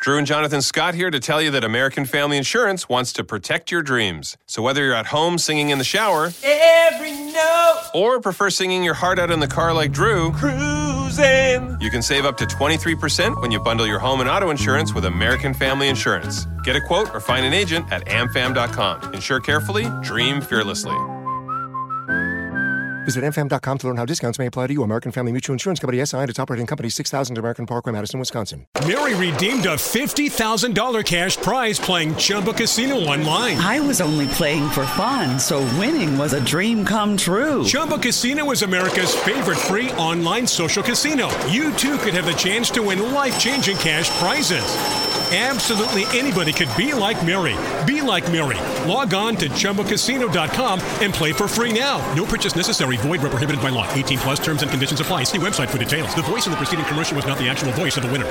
Drew and Jonathan Scott here to tell you that American Family Insurance wants to protect your dreams. So whether you're at home singing in the shower, Every note or prefer singing your heart out in the car like Drew, cruising. you can save up to 23% when you bundle your home and auto insurance with American Family Insurance. Get a quote or find an agent at amfam.com. Insure carefully, dream fearlessly. Visit amfam.com to learn how discounts may apply to you. American Family Mutual Insurance Company SI and its operating company 6000 American Parkway, Madison, Wisconsin. Mary redeemed a $50,000 cash prize playing Chumba Casino online. I was only playing for fun, so winning was a dream come true. Chumba Casino is America's favorite free online social casino. You too could have the chance to win life changing cash prizes. Absolutely anybody could be like Mary. Be like Mary. Log on to ChumbaCasino.com and play for free now. No purchase necessary. Void where prohibited by law. 18 plus terms and conditions apply. See website for details. The voice in the preceding commercial was not the actual voice of the winner.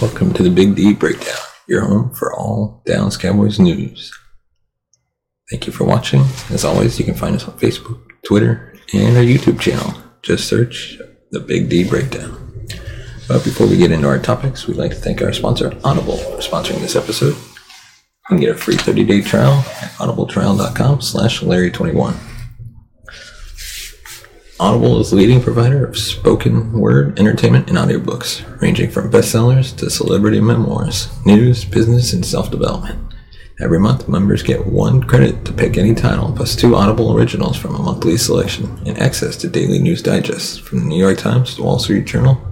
Welcome to the Big D Breakdown, your home for all Dallas Cowboys news. Thank you for watching. As always, you can find us on Facebook, Twitter, and our YouTube channel. Just search the Big D Breakdown. But before we get into our topics, we'd like to thank our sponsor, Audible, for sponsoring this episode. You can get a free 30-day trial at audibletrial.com slash Larry21. Audible is the leading provider of spoken word entertainment and audiobooks, ranging from bestsellers to celebrity memoirs, news, business, and self-development. Every month, members get one credit to pick any title, plus two Audible originals from a monthly selection, and access to daily news digests from the New York Times, the Wall Street Journal,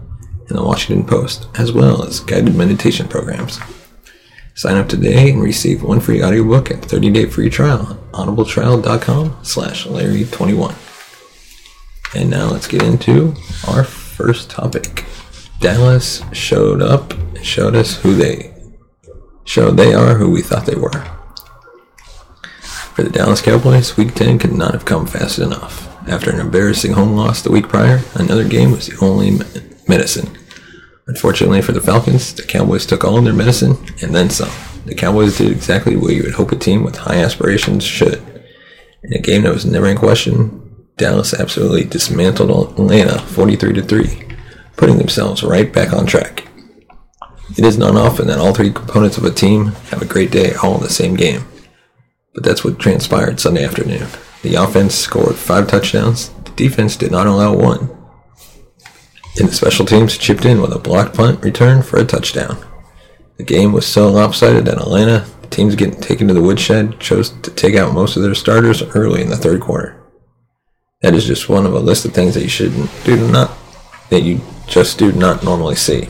and the Washington Post, as well as guided meditation programs. Sign up today and receive one free audiobook and 30-day free trial at audibletrial.com slash Larry21. And now let's get into our first topic. Dallas showed up and showed us who they showed they are who we thought they were. For the Dallas Cowboys, Week 10 could not have come fast enough. After an embarrassing home loss the week prior, another game was the only medicine. Unfortunately for the Falcons, the Cowboys took all their medicine and then some. The Cowboys did exactly what you would hope a team with high aspirations should. In a game that was never in question, Dallas absolutely dismantled Atlanta 43 to 3, putting themselves right back on track. It is not often that all three components of a team have a great day all in the same game. But that's what transpired Sunday afternoon. The offense scored five touchdowns, the defense did not allow one. And the special teams chipped in with a blocked punt return for a touchdown. The game was so lopsided that Atlanta, the teams getting taken to the woodshed, chose to take out most of their starters early in the third quarter. That is just one of a list of things that you shouldn't do not that you just do not normally see.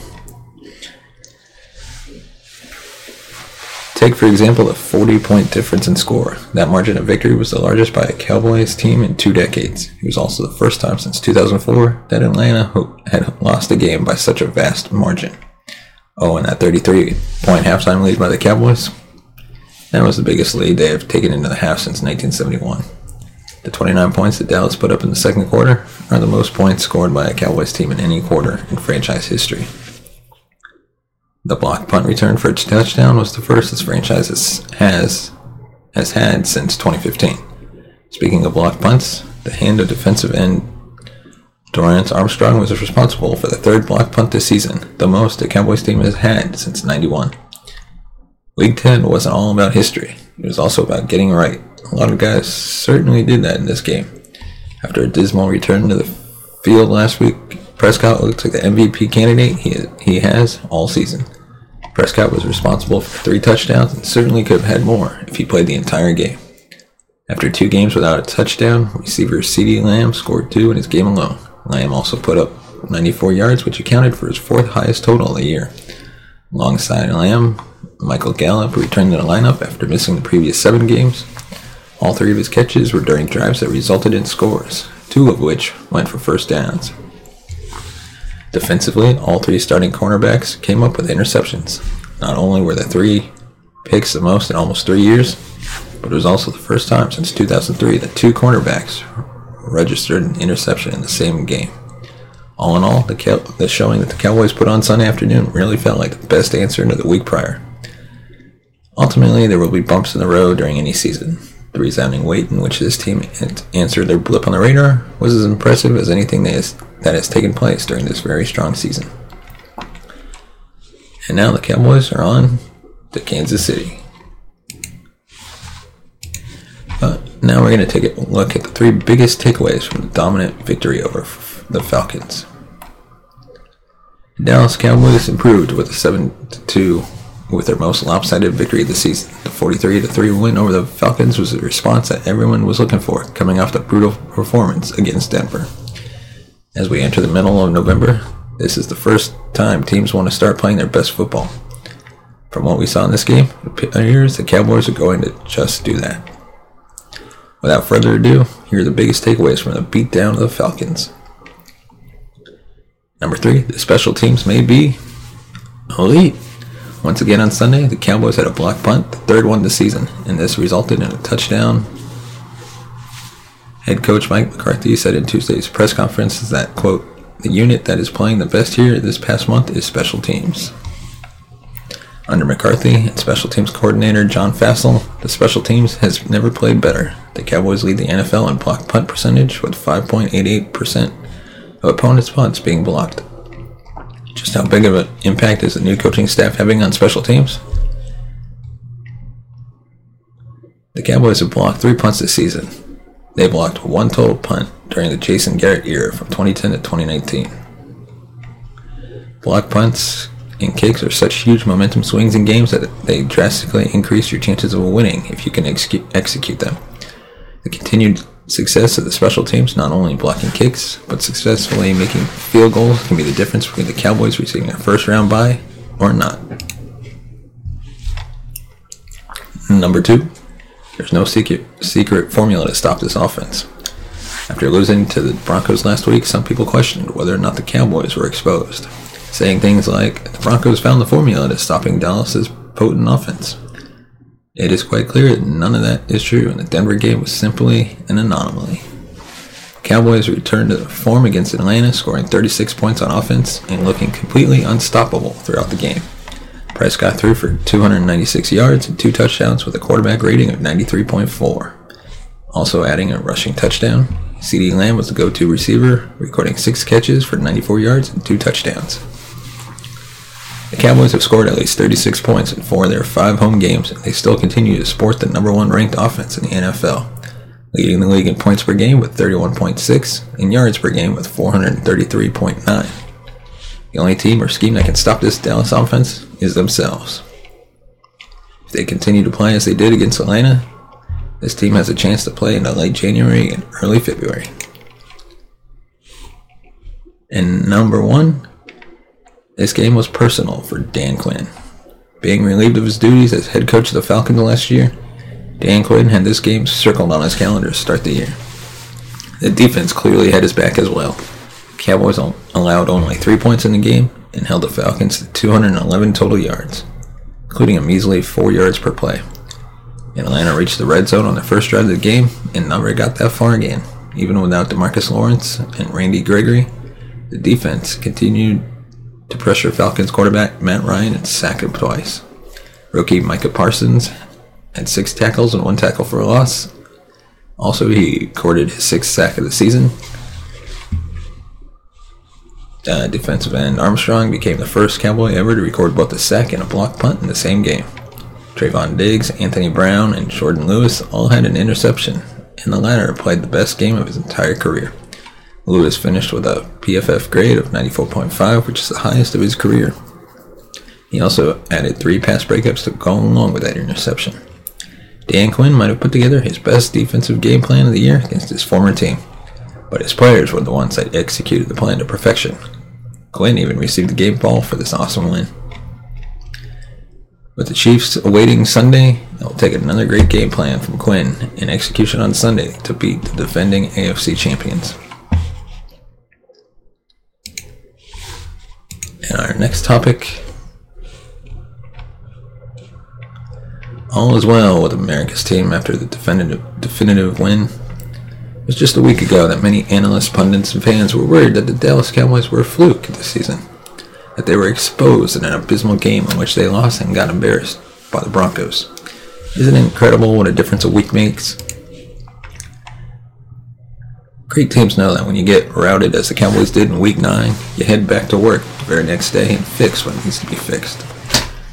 Take, for example, the 40 point difference in score. That margin of victory was the largest by a Cowboys team in two decades. It was also the first time since 2004 that Atlanta had lost a game by such a vast margin. Oh, and that 33 point halftime lead by the Cowboys? That was the biggest lead they have taken into the half since 1971. The 29 points that Dallas put up in the second quarter are the most points scored by a Cowboys team in any quarter in franchise history. The block punt return for its touchdown was the first this franchise has, has, has had since 2015. Speaking of block punts, the hand of defensive end Dorance Armstrong was responsible for the third block punt this season, the most a Cowboys team has had since 91. Week 10 wasn't all about history, it was also about getting right. A lot of guys certainly did that in this game. After a dismal return to the field last week, Prescott looks like the MVP candidate he, he has all season. Prescott was responsible for three touchdowns and certainly could have had more if he played the entire game. After two games without a touchdown, receiver CeeDee Lamb scored two in his game alone. Lamb also put up 94 yards, which accounted for his fourth highest total of the year. Alongside Lamb, Michael Gallup returned to the lineup after missing the previous seven games. All three of his catches were during drives that resulted in scores, two of which went for first downs. Defensively, all three starting cornerbacks came up with interceptions. Not only were the three picks the most in almost three years, but it was also the first time since 2003 that two cornerbacks registered an interception in the same game. All in all, the, Cow- the showing that the Cowboys put on Sunday afternoon really felt like the best answer to the week prior. Ultimately, there will be bumps in the road during any season. The resounding weight in which this team answered their blip on the radar was as impressive as anything has, that has taken place during this very strong season. And now the Cowboys are on to Kansas City. But now we're going to take a look at the three biggest takeaways from the dominant victory over f- the Falcons. Dallas Cowboys improved with a 7-2 with their most lopsided victory of the season. The 43-3 win over the Falcons was the response that everyone was looking for, coming off the brutal performance against Denver. As we enter the middle of November, this is the first time teams want to start playing their best football. From what we saw in this game, it appears the Cowboys are going to just do that. Without further ado, here are the biggest takeaways from the beatdown of the Falcons. Number three, the special teams may be elite. Once again on Sunday, the Cowboys had a block punt, the third one this season, and this resulted in a touchdown. Head coach Mike McCarthy said in Tuesday's press conference that, quote, the unit that is playing the best here this past month is special teams. Under McCarthy and special teams coordinator John Fassel, the special teams has never played better. The Cowboys lead the NFL in block punt percentage with 5.88% of opponents' punts being blocked. Just how big of an impact is the new coaching staff having on special teams? The Cowboys have blocked three punts this season. They blocked one total punt during the Jason Garrett era from 2010 to 2019. Block punts and kicks are such huge momentum swings in games that they drastically increase your chances of winning if you can execute them. The continued success of the special teams, not only blocking kicks, but successfully making field goals, can be the difference between the Cowboys receiving a first round bye or not. Number two, there's no secret, secret formula to stop this offense. After losing to the Broncos last week, some people questioned whether or not the Cowboys were exposed saying things like, the Broncos found the formula to stopping Dallas's potent offense. It is quite clear that none of that is true, and the Denver game was simply an anomaly. Cowboys returned to form against Atlanta, scoring 36 points on offense and looking completely unstoppable throughout the game. Prescott threw for 296 yards and two touchdowns with a quarterback rating of 93.4. Also adding a rushing touchdown, CeeDee Lamb was the go-to receiver, recording six catches for 94 yards and two touchdowns. The Cowboys have scored at least 36 points in four of their five home games, and they still continue to sport the number one ranked offense in the NFL, leading the league in points per game with 31.6 and yards per game with 433.9. The only team or scheme that can stop this Dallas offense is themselves. If they continue to play as they did against Atlanta, this team has a chance to play into late January and early February. And number one, this game was personal for Dan Quinn. Being relieved of his duties as head coach of the Falcons last year, Dan Quinn had this game circled on his calendar to start the year. The defense clearly had his back as well. Cowboys allowed only three points in the game and held the Falcons to 211 total yards, including a measly four yards per play. Atlanta reached the red zone on the first drive of the game and never got that far again. Even without Demarcus Lawrence and Randy Gregory, the defense continued to pressure Falcons quarterback Matt Ryan and sack him twice. Rookie Micah Parsons had six tackles and one tackle for a loss. Also, he recorded his sixth sack of the season. Uh, defensive end Armstrong became the first Cowboy ever to record both a sack and a block punt in the same game. Trevon Diggs, Anthony Brown, and Jourdan Lewis all had an interception, and the latter played the best game of his entire career. Lewis finished with a PFF grade of 94.5, which is the highest of his career. He also added three pass breakups to go along with that interception. Dan Quinn might have put together his best defensive game plan of the year against his former team, but his players were the ones that executed the plan to perfection. Quinn even received the game ball for this awesome win. With the Chiefs awaiting Sunday, they'll take another great game plan from Quinn in execution on Sunday to beat the defending AFC champions. And our next topic All is well with America's team after the definitive, definitive win. It was just a week ago that many analysts, pundits, and fans were worried that the Dallas Cowboys were a fluke this season, that they were exposed in an abysmal game in which they lost and got embarrassed by the Broncos. Isn't it incredible what a difference a week makes? Great teams know that when you get routed as the Cowboys did in Week 9, you head back to work the very next day and fix what needs to be fixed.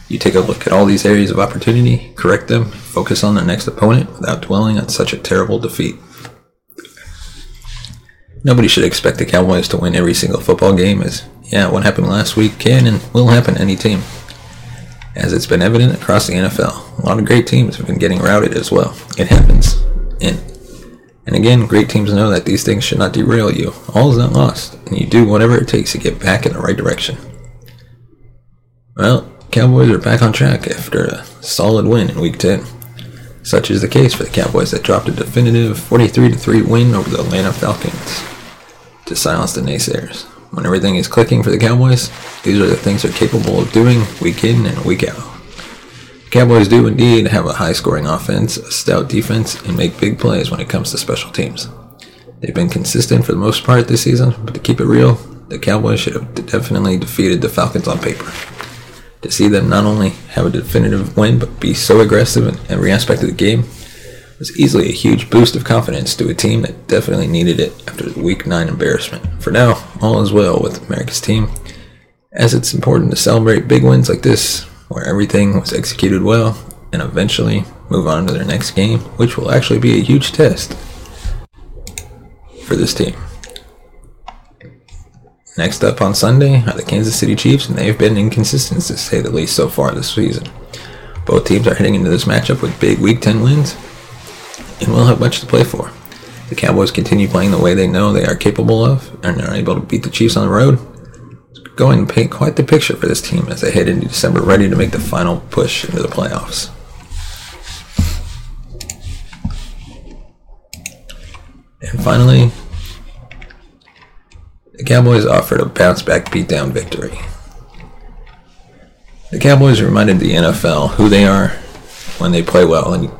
You take a look at all these areas of opportunity, correct them, focus on the next opponent without dwelling on such a terrible defeat. Nobody should expect the Cowboys to win every single football game, as, yeah, what happened last week can and will happen to any team. As it's been evident across the NFL, a lot of great teams have been getting routed as well. It happens. And, and again, great teams know that these things should not derail you. All is not lost, and you do whatever it takes to get back in the right direction. Well, Cowboys are back on track after a solid win in Week 10. Such is the case for the Cowboys that dropped a definitive 43-3 win over the Atlanta Falcons to silence the naysayers. When everything is clicking for the Cowboys, these are the things they're capable of doing week in and week out. The Cowboys do indeed have a high-scoring offense, a stout defense, and make big plays when it comes to special teams. They've been consistent for the most part this season, but to keep it real, the Cowboys should have definitely defeated the Falcons on paper to see them not only have a definitive win but be so aggressive in every aspect of the game was easily a huge boost of confidence to a team that definitely needed it after the Week 9 embarrassment. For now, all is well with America's team, as it's important to celebrate big wins like this, where everything was executed well, and eventually move on to their next game, which will actually be a huge test for this team. Next up on Sunday are the Kansas City Chiefs, and they've been inconsistent to say the least so far this season. Both teams are heading into this matchup with big Week 10 wins, and we'll have much to play for. The Cowboys continue playing the way they know they are capable of, and are able to beat the Chiefs on the road. It's going to paint quite the picture for this team as they head into December ready to make the final push into the playoffs. And finally, the Cowboys offered a bounce back beatdown victory. The Cowboys reminded the NFL who they are when they play well in,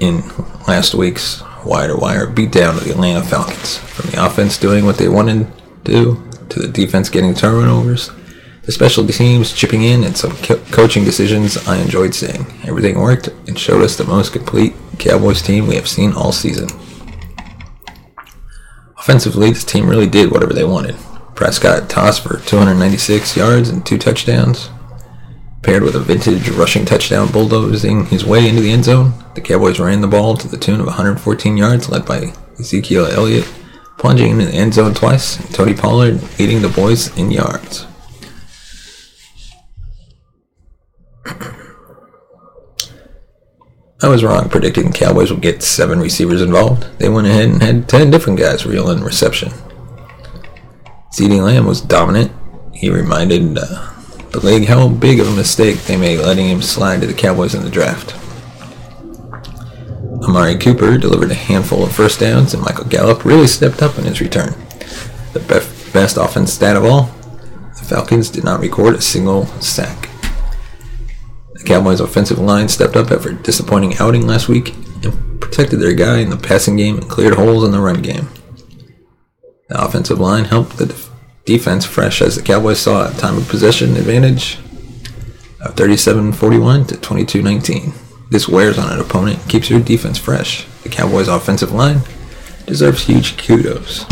in last week's wire to wire beatdown of the Atlanta Falcons. From the offense doing what they wanted to do, to the defense getting turnovers, the special teams chipping in, and some co- coaching decisions I enjoyed seeing. Everything worked and showed us the most complete Cowboys team we have seen all season. Offensively, this team really did whatever they wanted. Prescott tossed for 296 yards and two touchdowns. Paired with a vintage rushing touchdown bulldozing his way into the end zone, the Cowboys ran the ball to the tune of 114 yards, led by Ezekiel Elliott, plunging into the end zone twice, and Tony Pollard leading the boys in yards. I was wrong predicting Cowboys would get seven receivers involved. They went ahead and had ten different guys reel in reception. CeeDee Lamb was dominant. He reminded uh, the league how big of a mistake they made letting him slide to the Cowboys in the draft. Amari Cooper delivered a handful of first downs, and Michael Gallup really stepped up in his return. The best, best offense stat of all, the Falcons did not record a single sack. The Cowboys' offensive line stepped up after a disappointing outing last week and protected their guy in the passing game and cleared holes in the run game. The offensive line helped the def- defense fresh as the Cowboys saw a time of possession advantage of 37-41 to 22-19. This wears on an opponent keeps your defense fresh. The Cowboys' offensive line deserves huge kudos.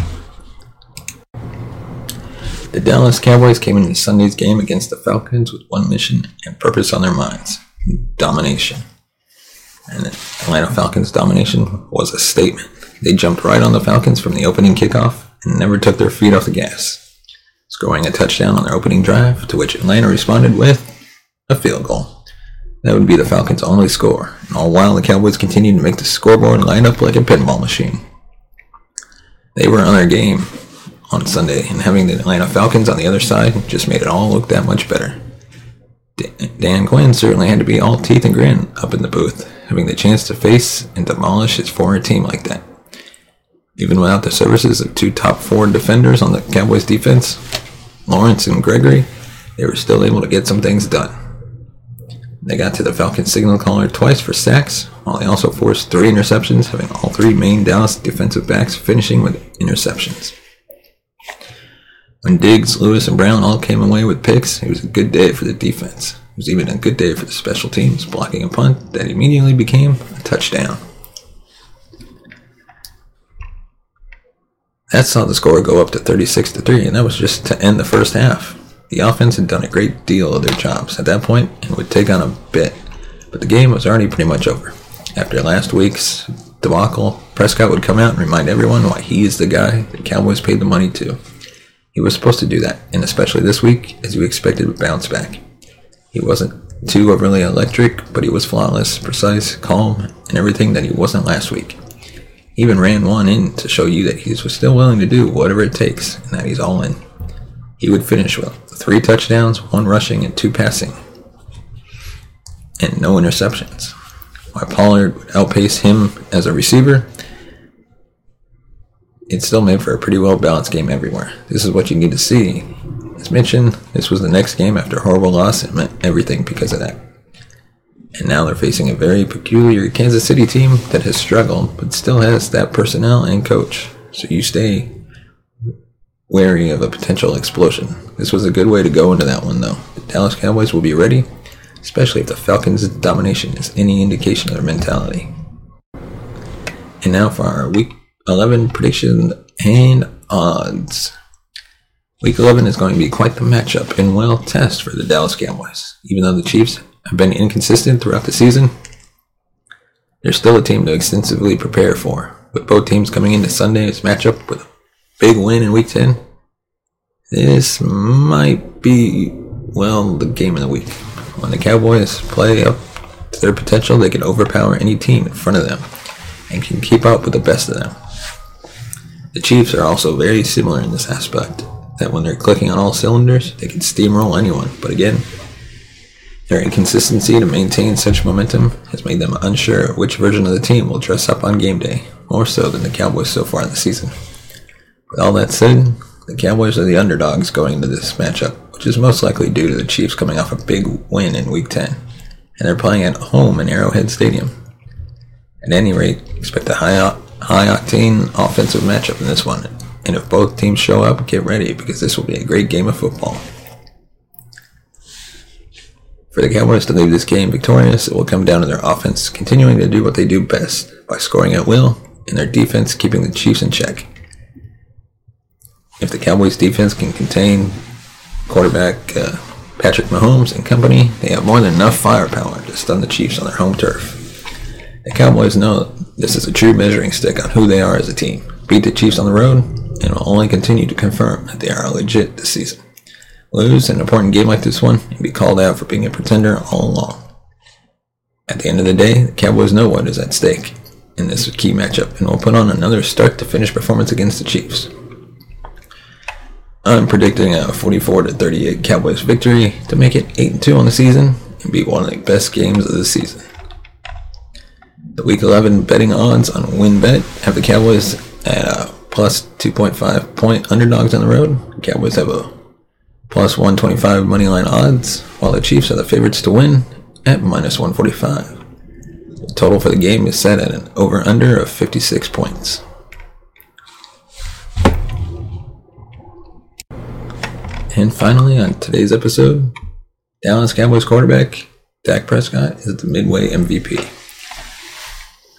The Dallas Cowboys came into Sunday's game against the Falcons with one mission and purpose on their minds domination. And the Atlanta Falcons' domination was a statement. They jumped right on the Falcons from the opening kickoff and never took their feet off the gas, scoring a touchdown on their opening drive, to which Atlanta responded with a field goal. That would be the Falcons' only score, and all while the Cowboys continued to make the scoreboard line up like a pinball machine. They were on their game on Sunday, and having the Atlanta Falcons on the other side just made it all look that much better. Dan Quinn certainly had to be all teeth and grin up in the booth, having the chance to face and demolish his former team like that. Even without the services of two top four defenders on the Cowboys defense, Lawrence and Gregory, they were still able to get some things done. They got to the Falcons signal caller twice for sacks, while they also forced three interceptions, having all three main Dallas defensive backs finishing with interceptions. When Diggs, Lewis, and Brown all came away with picks, it was a good day for the defense. It was even a good day for the special teams, blocking a punt that immediately became a touchdown. That saw the score go up to 36 to 3, and that was just to end the first half. The offense had done a great deal of their jobs at that point and would take on a bit, but the game was already pretty much over. After last week's debacle, Prescott would come out and remind everyone why he is the guy the Cowboys paid the money to. He was supposed to do that, and especially this week, as you expected would bounce back. He wasn't too overly electric, but he was flawless, precise, calm, and everything that he wasn't last week. Even ran one in to show you that he was still willing to do whatever it takes and that he's all in. He would finish with three touchdowns, one rushing, and two passing, and no interceptions. While Pollard would outpace him as a receiver, it still made for a pretty well balanced game everywhere. This is what you need to see as mentioned, this was the next game after a horrible loss and meant everything because of that. And now they're facing a very peculiar Kansas City team that has struggled, but still has that personnel and coach. So you stay wary of a potential explosion. This was a good way to go into that one, though. The Dallas Cowboys will be ready, especially if the Falcons' domination is any indication of their mentality. And now for our Week 11 prediction and odds. Week 11 is going to be quite the matchup and well test for the Dallas Cowboys. Even though the Chiefs have been inconsistent throughout the season, they're still a team to extensively prepare for. With both teams coming into Sunday's matchup with a big win in Week 10, this might be, well, the game of the week. When the Cowboys play up to their potential, they can overpower any team in front of them and can keep up with the best of them. The Chiefs are also very similar in this aspect that when they're clicking on all cylinders, they can steamroll anyone. But again, their inconsistency to maintain such momentum has made them unsure which version of the team will dress up on game day, more so than the Cowboys so far in the season. With all that said, the Cowboys are the underdogs going into this matchup, which is most likely due to the Chiefs coming off a big win in Week 10, and they're playing at home in Arrowhead Stadium. At any rate, expect a high, high octane offensive matchup in this one, and if both teams show up, get ready because this will be a great game of football. For the Cowboys to leave this game victorious, it will come down to their offense continuing to do what they do best by scoring at will and their defense keeping the Chiefs in check. If the Cowboys defense can contain quarterback uh, Patrick Mahomes and company, they have more than enough firepower to stun the Chiefs on their home turf. The Cowboys know this is a true measuring stick on who they are as a team. Beat the Chiefs on the road, and will only continue to confirm that they are legit this season. Lose an important game like this one and be called out for being a pretender all along. At the end of the day, the Cowboys know what is at stake in this key matchup and will put on another start to finish performance against the Chiefs. I'm predicting a 44 to 38 Cowboys victory to make it 8 2 on the season and be one of the best games of the season. The Week 11 betting odds on WynnBET have the Cowboys at a plus 2.5 point underdogs on the road. Cowboys have a plus 125 money line odds, while the Chiefs are the favorites to win at minus 145. The total for the game is set at an over under of 56 points. And finally, on today's episode, Dallas Cowboys quarterback Dak Prescott is the Midway MVP.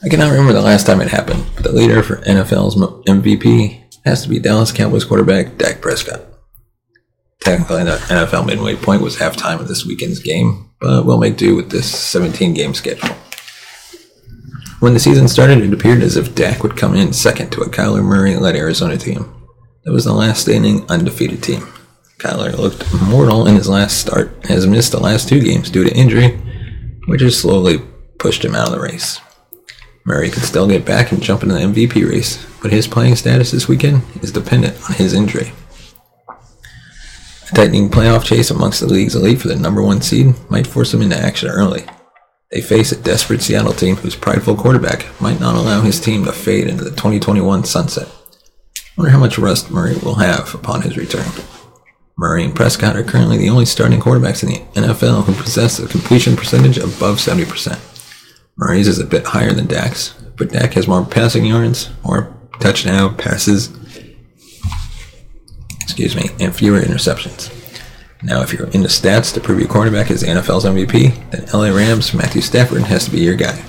I cannot remember the last time it happened, but the leader for NFL's MVP has to be Dallas Cowboys quarterback Dak Prescott. Technically, the NFL midway point was halftime of this weekend's game, but we'll make do with this 17 game schedule. When the season started, it appeared as if Dak would come in second to a Kyler Murray led Arizona team. That was the last standing undefeated team. Kyler looked mortal in his last start has missed the last two games due to injury, which has slowly pushed him out of the race. Murray could still get back and jump into the MVP race, but his playing status this weekend is dependent on his injury. Tightening playoff chase amongst the league's elite for the number one seed might force them into action early. They face a desperate Seattle team whose prideful quarterback might not allow his team to fade into the 2021 sunset. I wonder how much rust Murray will have upon his return. Murray and Prescott are currently the only starting quarterbacks in the NFL who possess a completion percentage above 70%. Murray's is a bit higher than Dak's, but Dak has more passing yards, more touchdown passes, excuse me, and fewer interceptions. Now, if you're into stats to prove your quarterback is the NFL's MVP, then LA Rams Matthew Stafford has to be your guy.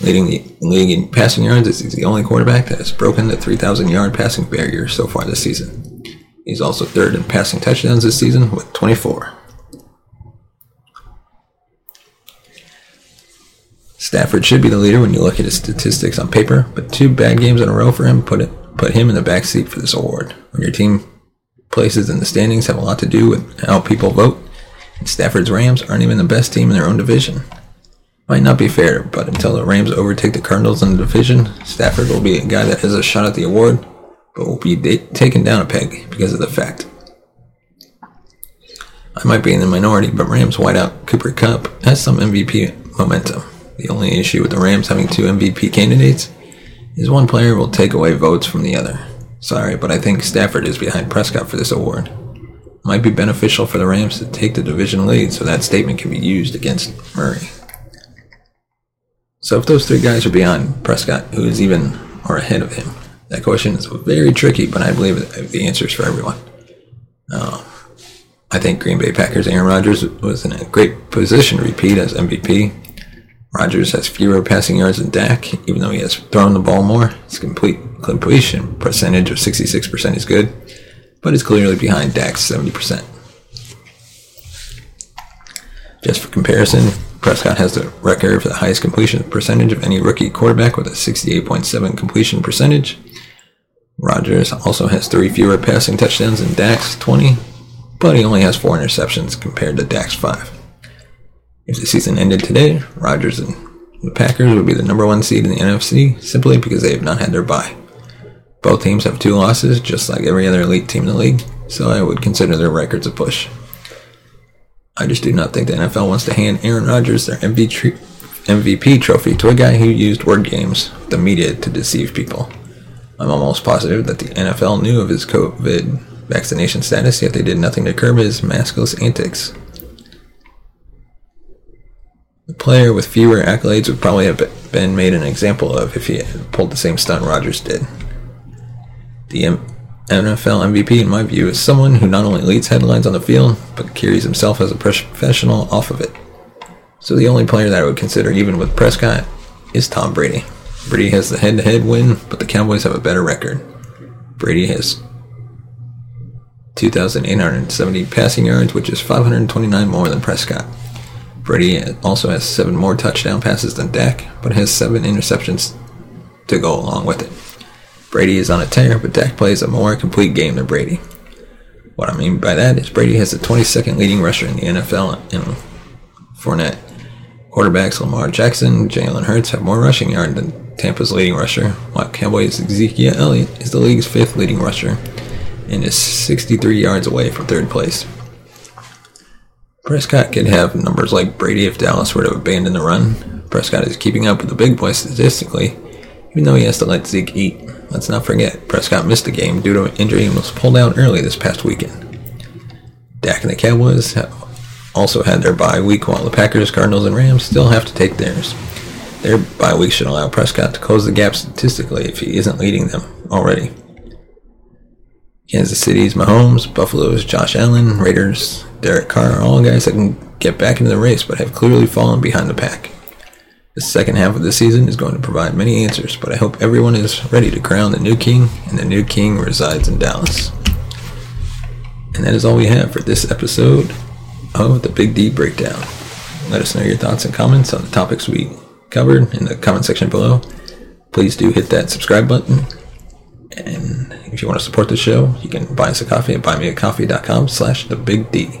Leading the league in passing yards, he's the only quarterback that has broken the 3,000 yard passing barrier so far this season. He's also third in passing touchdowns this season with 24. Stafford should be the leader when you look at his statistics on paper, but two bad games in a row for him put it put him in the backseat for this award. When your team places in the standings have a lot to do with how people vote, and Stafford's Rams aren't even the best team in their own division. Might not be fair, but until the Rams overtake the Cardinals in the division, Stafford will be a guy that has a shot at the award, but will be taken down a peg because of the fact. I might be in the minority, but Rams wideout Cooper Kupp has some MVP momentum. The only issue with the Rams having two MVP candidates is one player will take away votes from the other. Sorry, but I think Stafford is behind Prescott for this award. Might be beneficial for the Rams to take the division lead so that statement can be used against Murray. So if those three guys are beyond Prescott, who is even or ahead of him, that question is very tricky, but I believe the answer is for everyone. Uh, I think Green Bay Packers Aaron Rodgers was in a great position to repeat as MVP. Rodgers has fewer passing yards than Dak, even though he has thrown the ball more. His complete completion percentage of 66% is good, but is clearly behind Dak's 70%. Just for comparison, Prescott has the record for the highest completion percentage of any rookie quarterback with a 68.7 completion percentage. Rodgers also has three fewer passing touchdowns than Dak's 20, but he only has four interceptions compared to Dak's five. If the season ended today, Rodgers and the Packers would be the number one seed in the NFC simply because they have not had their bye. Both teams have two losses, just like every other elite team in the league, so I would consider their records a push. I just do not think the NFL wants to hand Aaron Rodgers their MVP trophy to a guy who used word games with the media to deceive people. I'm almost positive that the NFL knew of his COVID vaccination status, yet they did nothing to curb his maskless antics. The player with fewer accolades would probably have been made an example of if he had pulled the same stunt Rodgers did. The NFL MVP, in my view, is someone who not only leads headlines on the field, but carries himself as a professional off of it. So the only player that I would consider, even with Prescott, is Tom Brady. Brady has the head to head win, but the Cowboys have a better record. Brady has 2,870 passing yards, which is 529 more than Prescott. Brady also has seven more touchdown passes than Dak, but has seven interceptions to go along with it. Brady is on a tear, but Dak plays a more complete game than Brady. What I mean by that is Brady has the 22nd leading rusher in the NFL in Fournette. Quarterbacks Lamar Jackson, Jalen Hurts have more rushing yards than Tampa's leading rusher, while Cowboys Ezekiel Elliott is the league's fifth leading rusher and is 63 yards away from third place. Prescott could have numbers like Brady if Dallas were to abandon the run. Prescott is keeping up with the big boys statistically, even though he has to let Zeke eat. Let's not forget, Prescott missed the game due to an injury and was pulled out early this past weekend. Dak and the Cowboys have also had their bye week, while the Packers, Cardinals, and Rams still have to take theirs. Their bye week should allow Prescott to close the gap statistically if he isn't leading them already. Kansas City's Mahomes, Buffalo's Josh Allen, Raiders, Derek Carr are all guys that can get back into the race but have clearly fallen behind the pack. The second half of the season is going to provide many answers, but I hope everyone is ready to crown the new king, and the new king resides in Dallas. And that is all we have for this episode of the Big D Breakdown. Let us know your thoughts and comments on the topics we covered in the comment section below. Please do hit that subscribe button. And if you want to support the show, you can buy us a coffee at buymeacoffee.com slash the big D.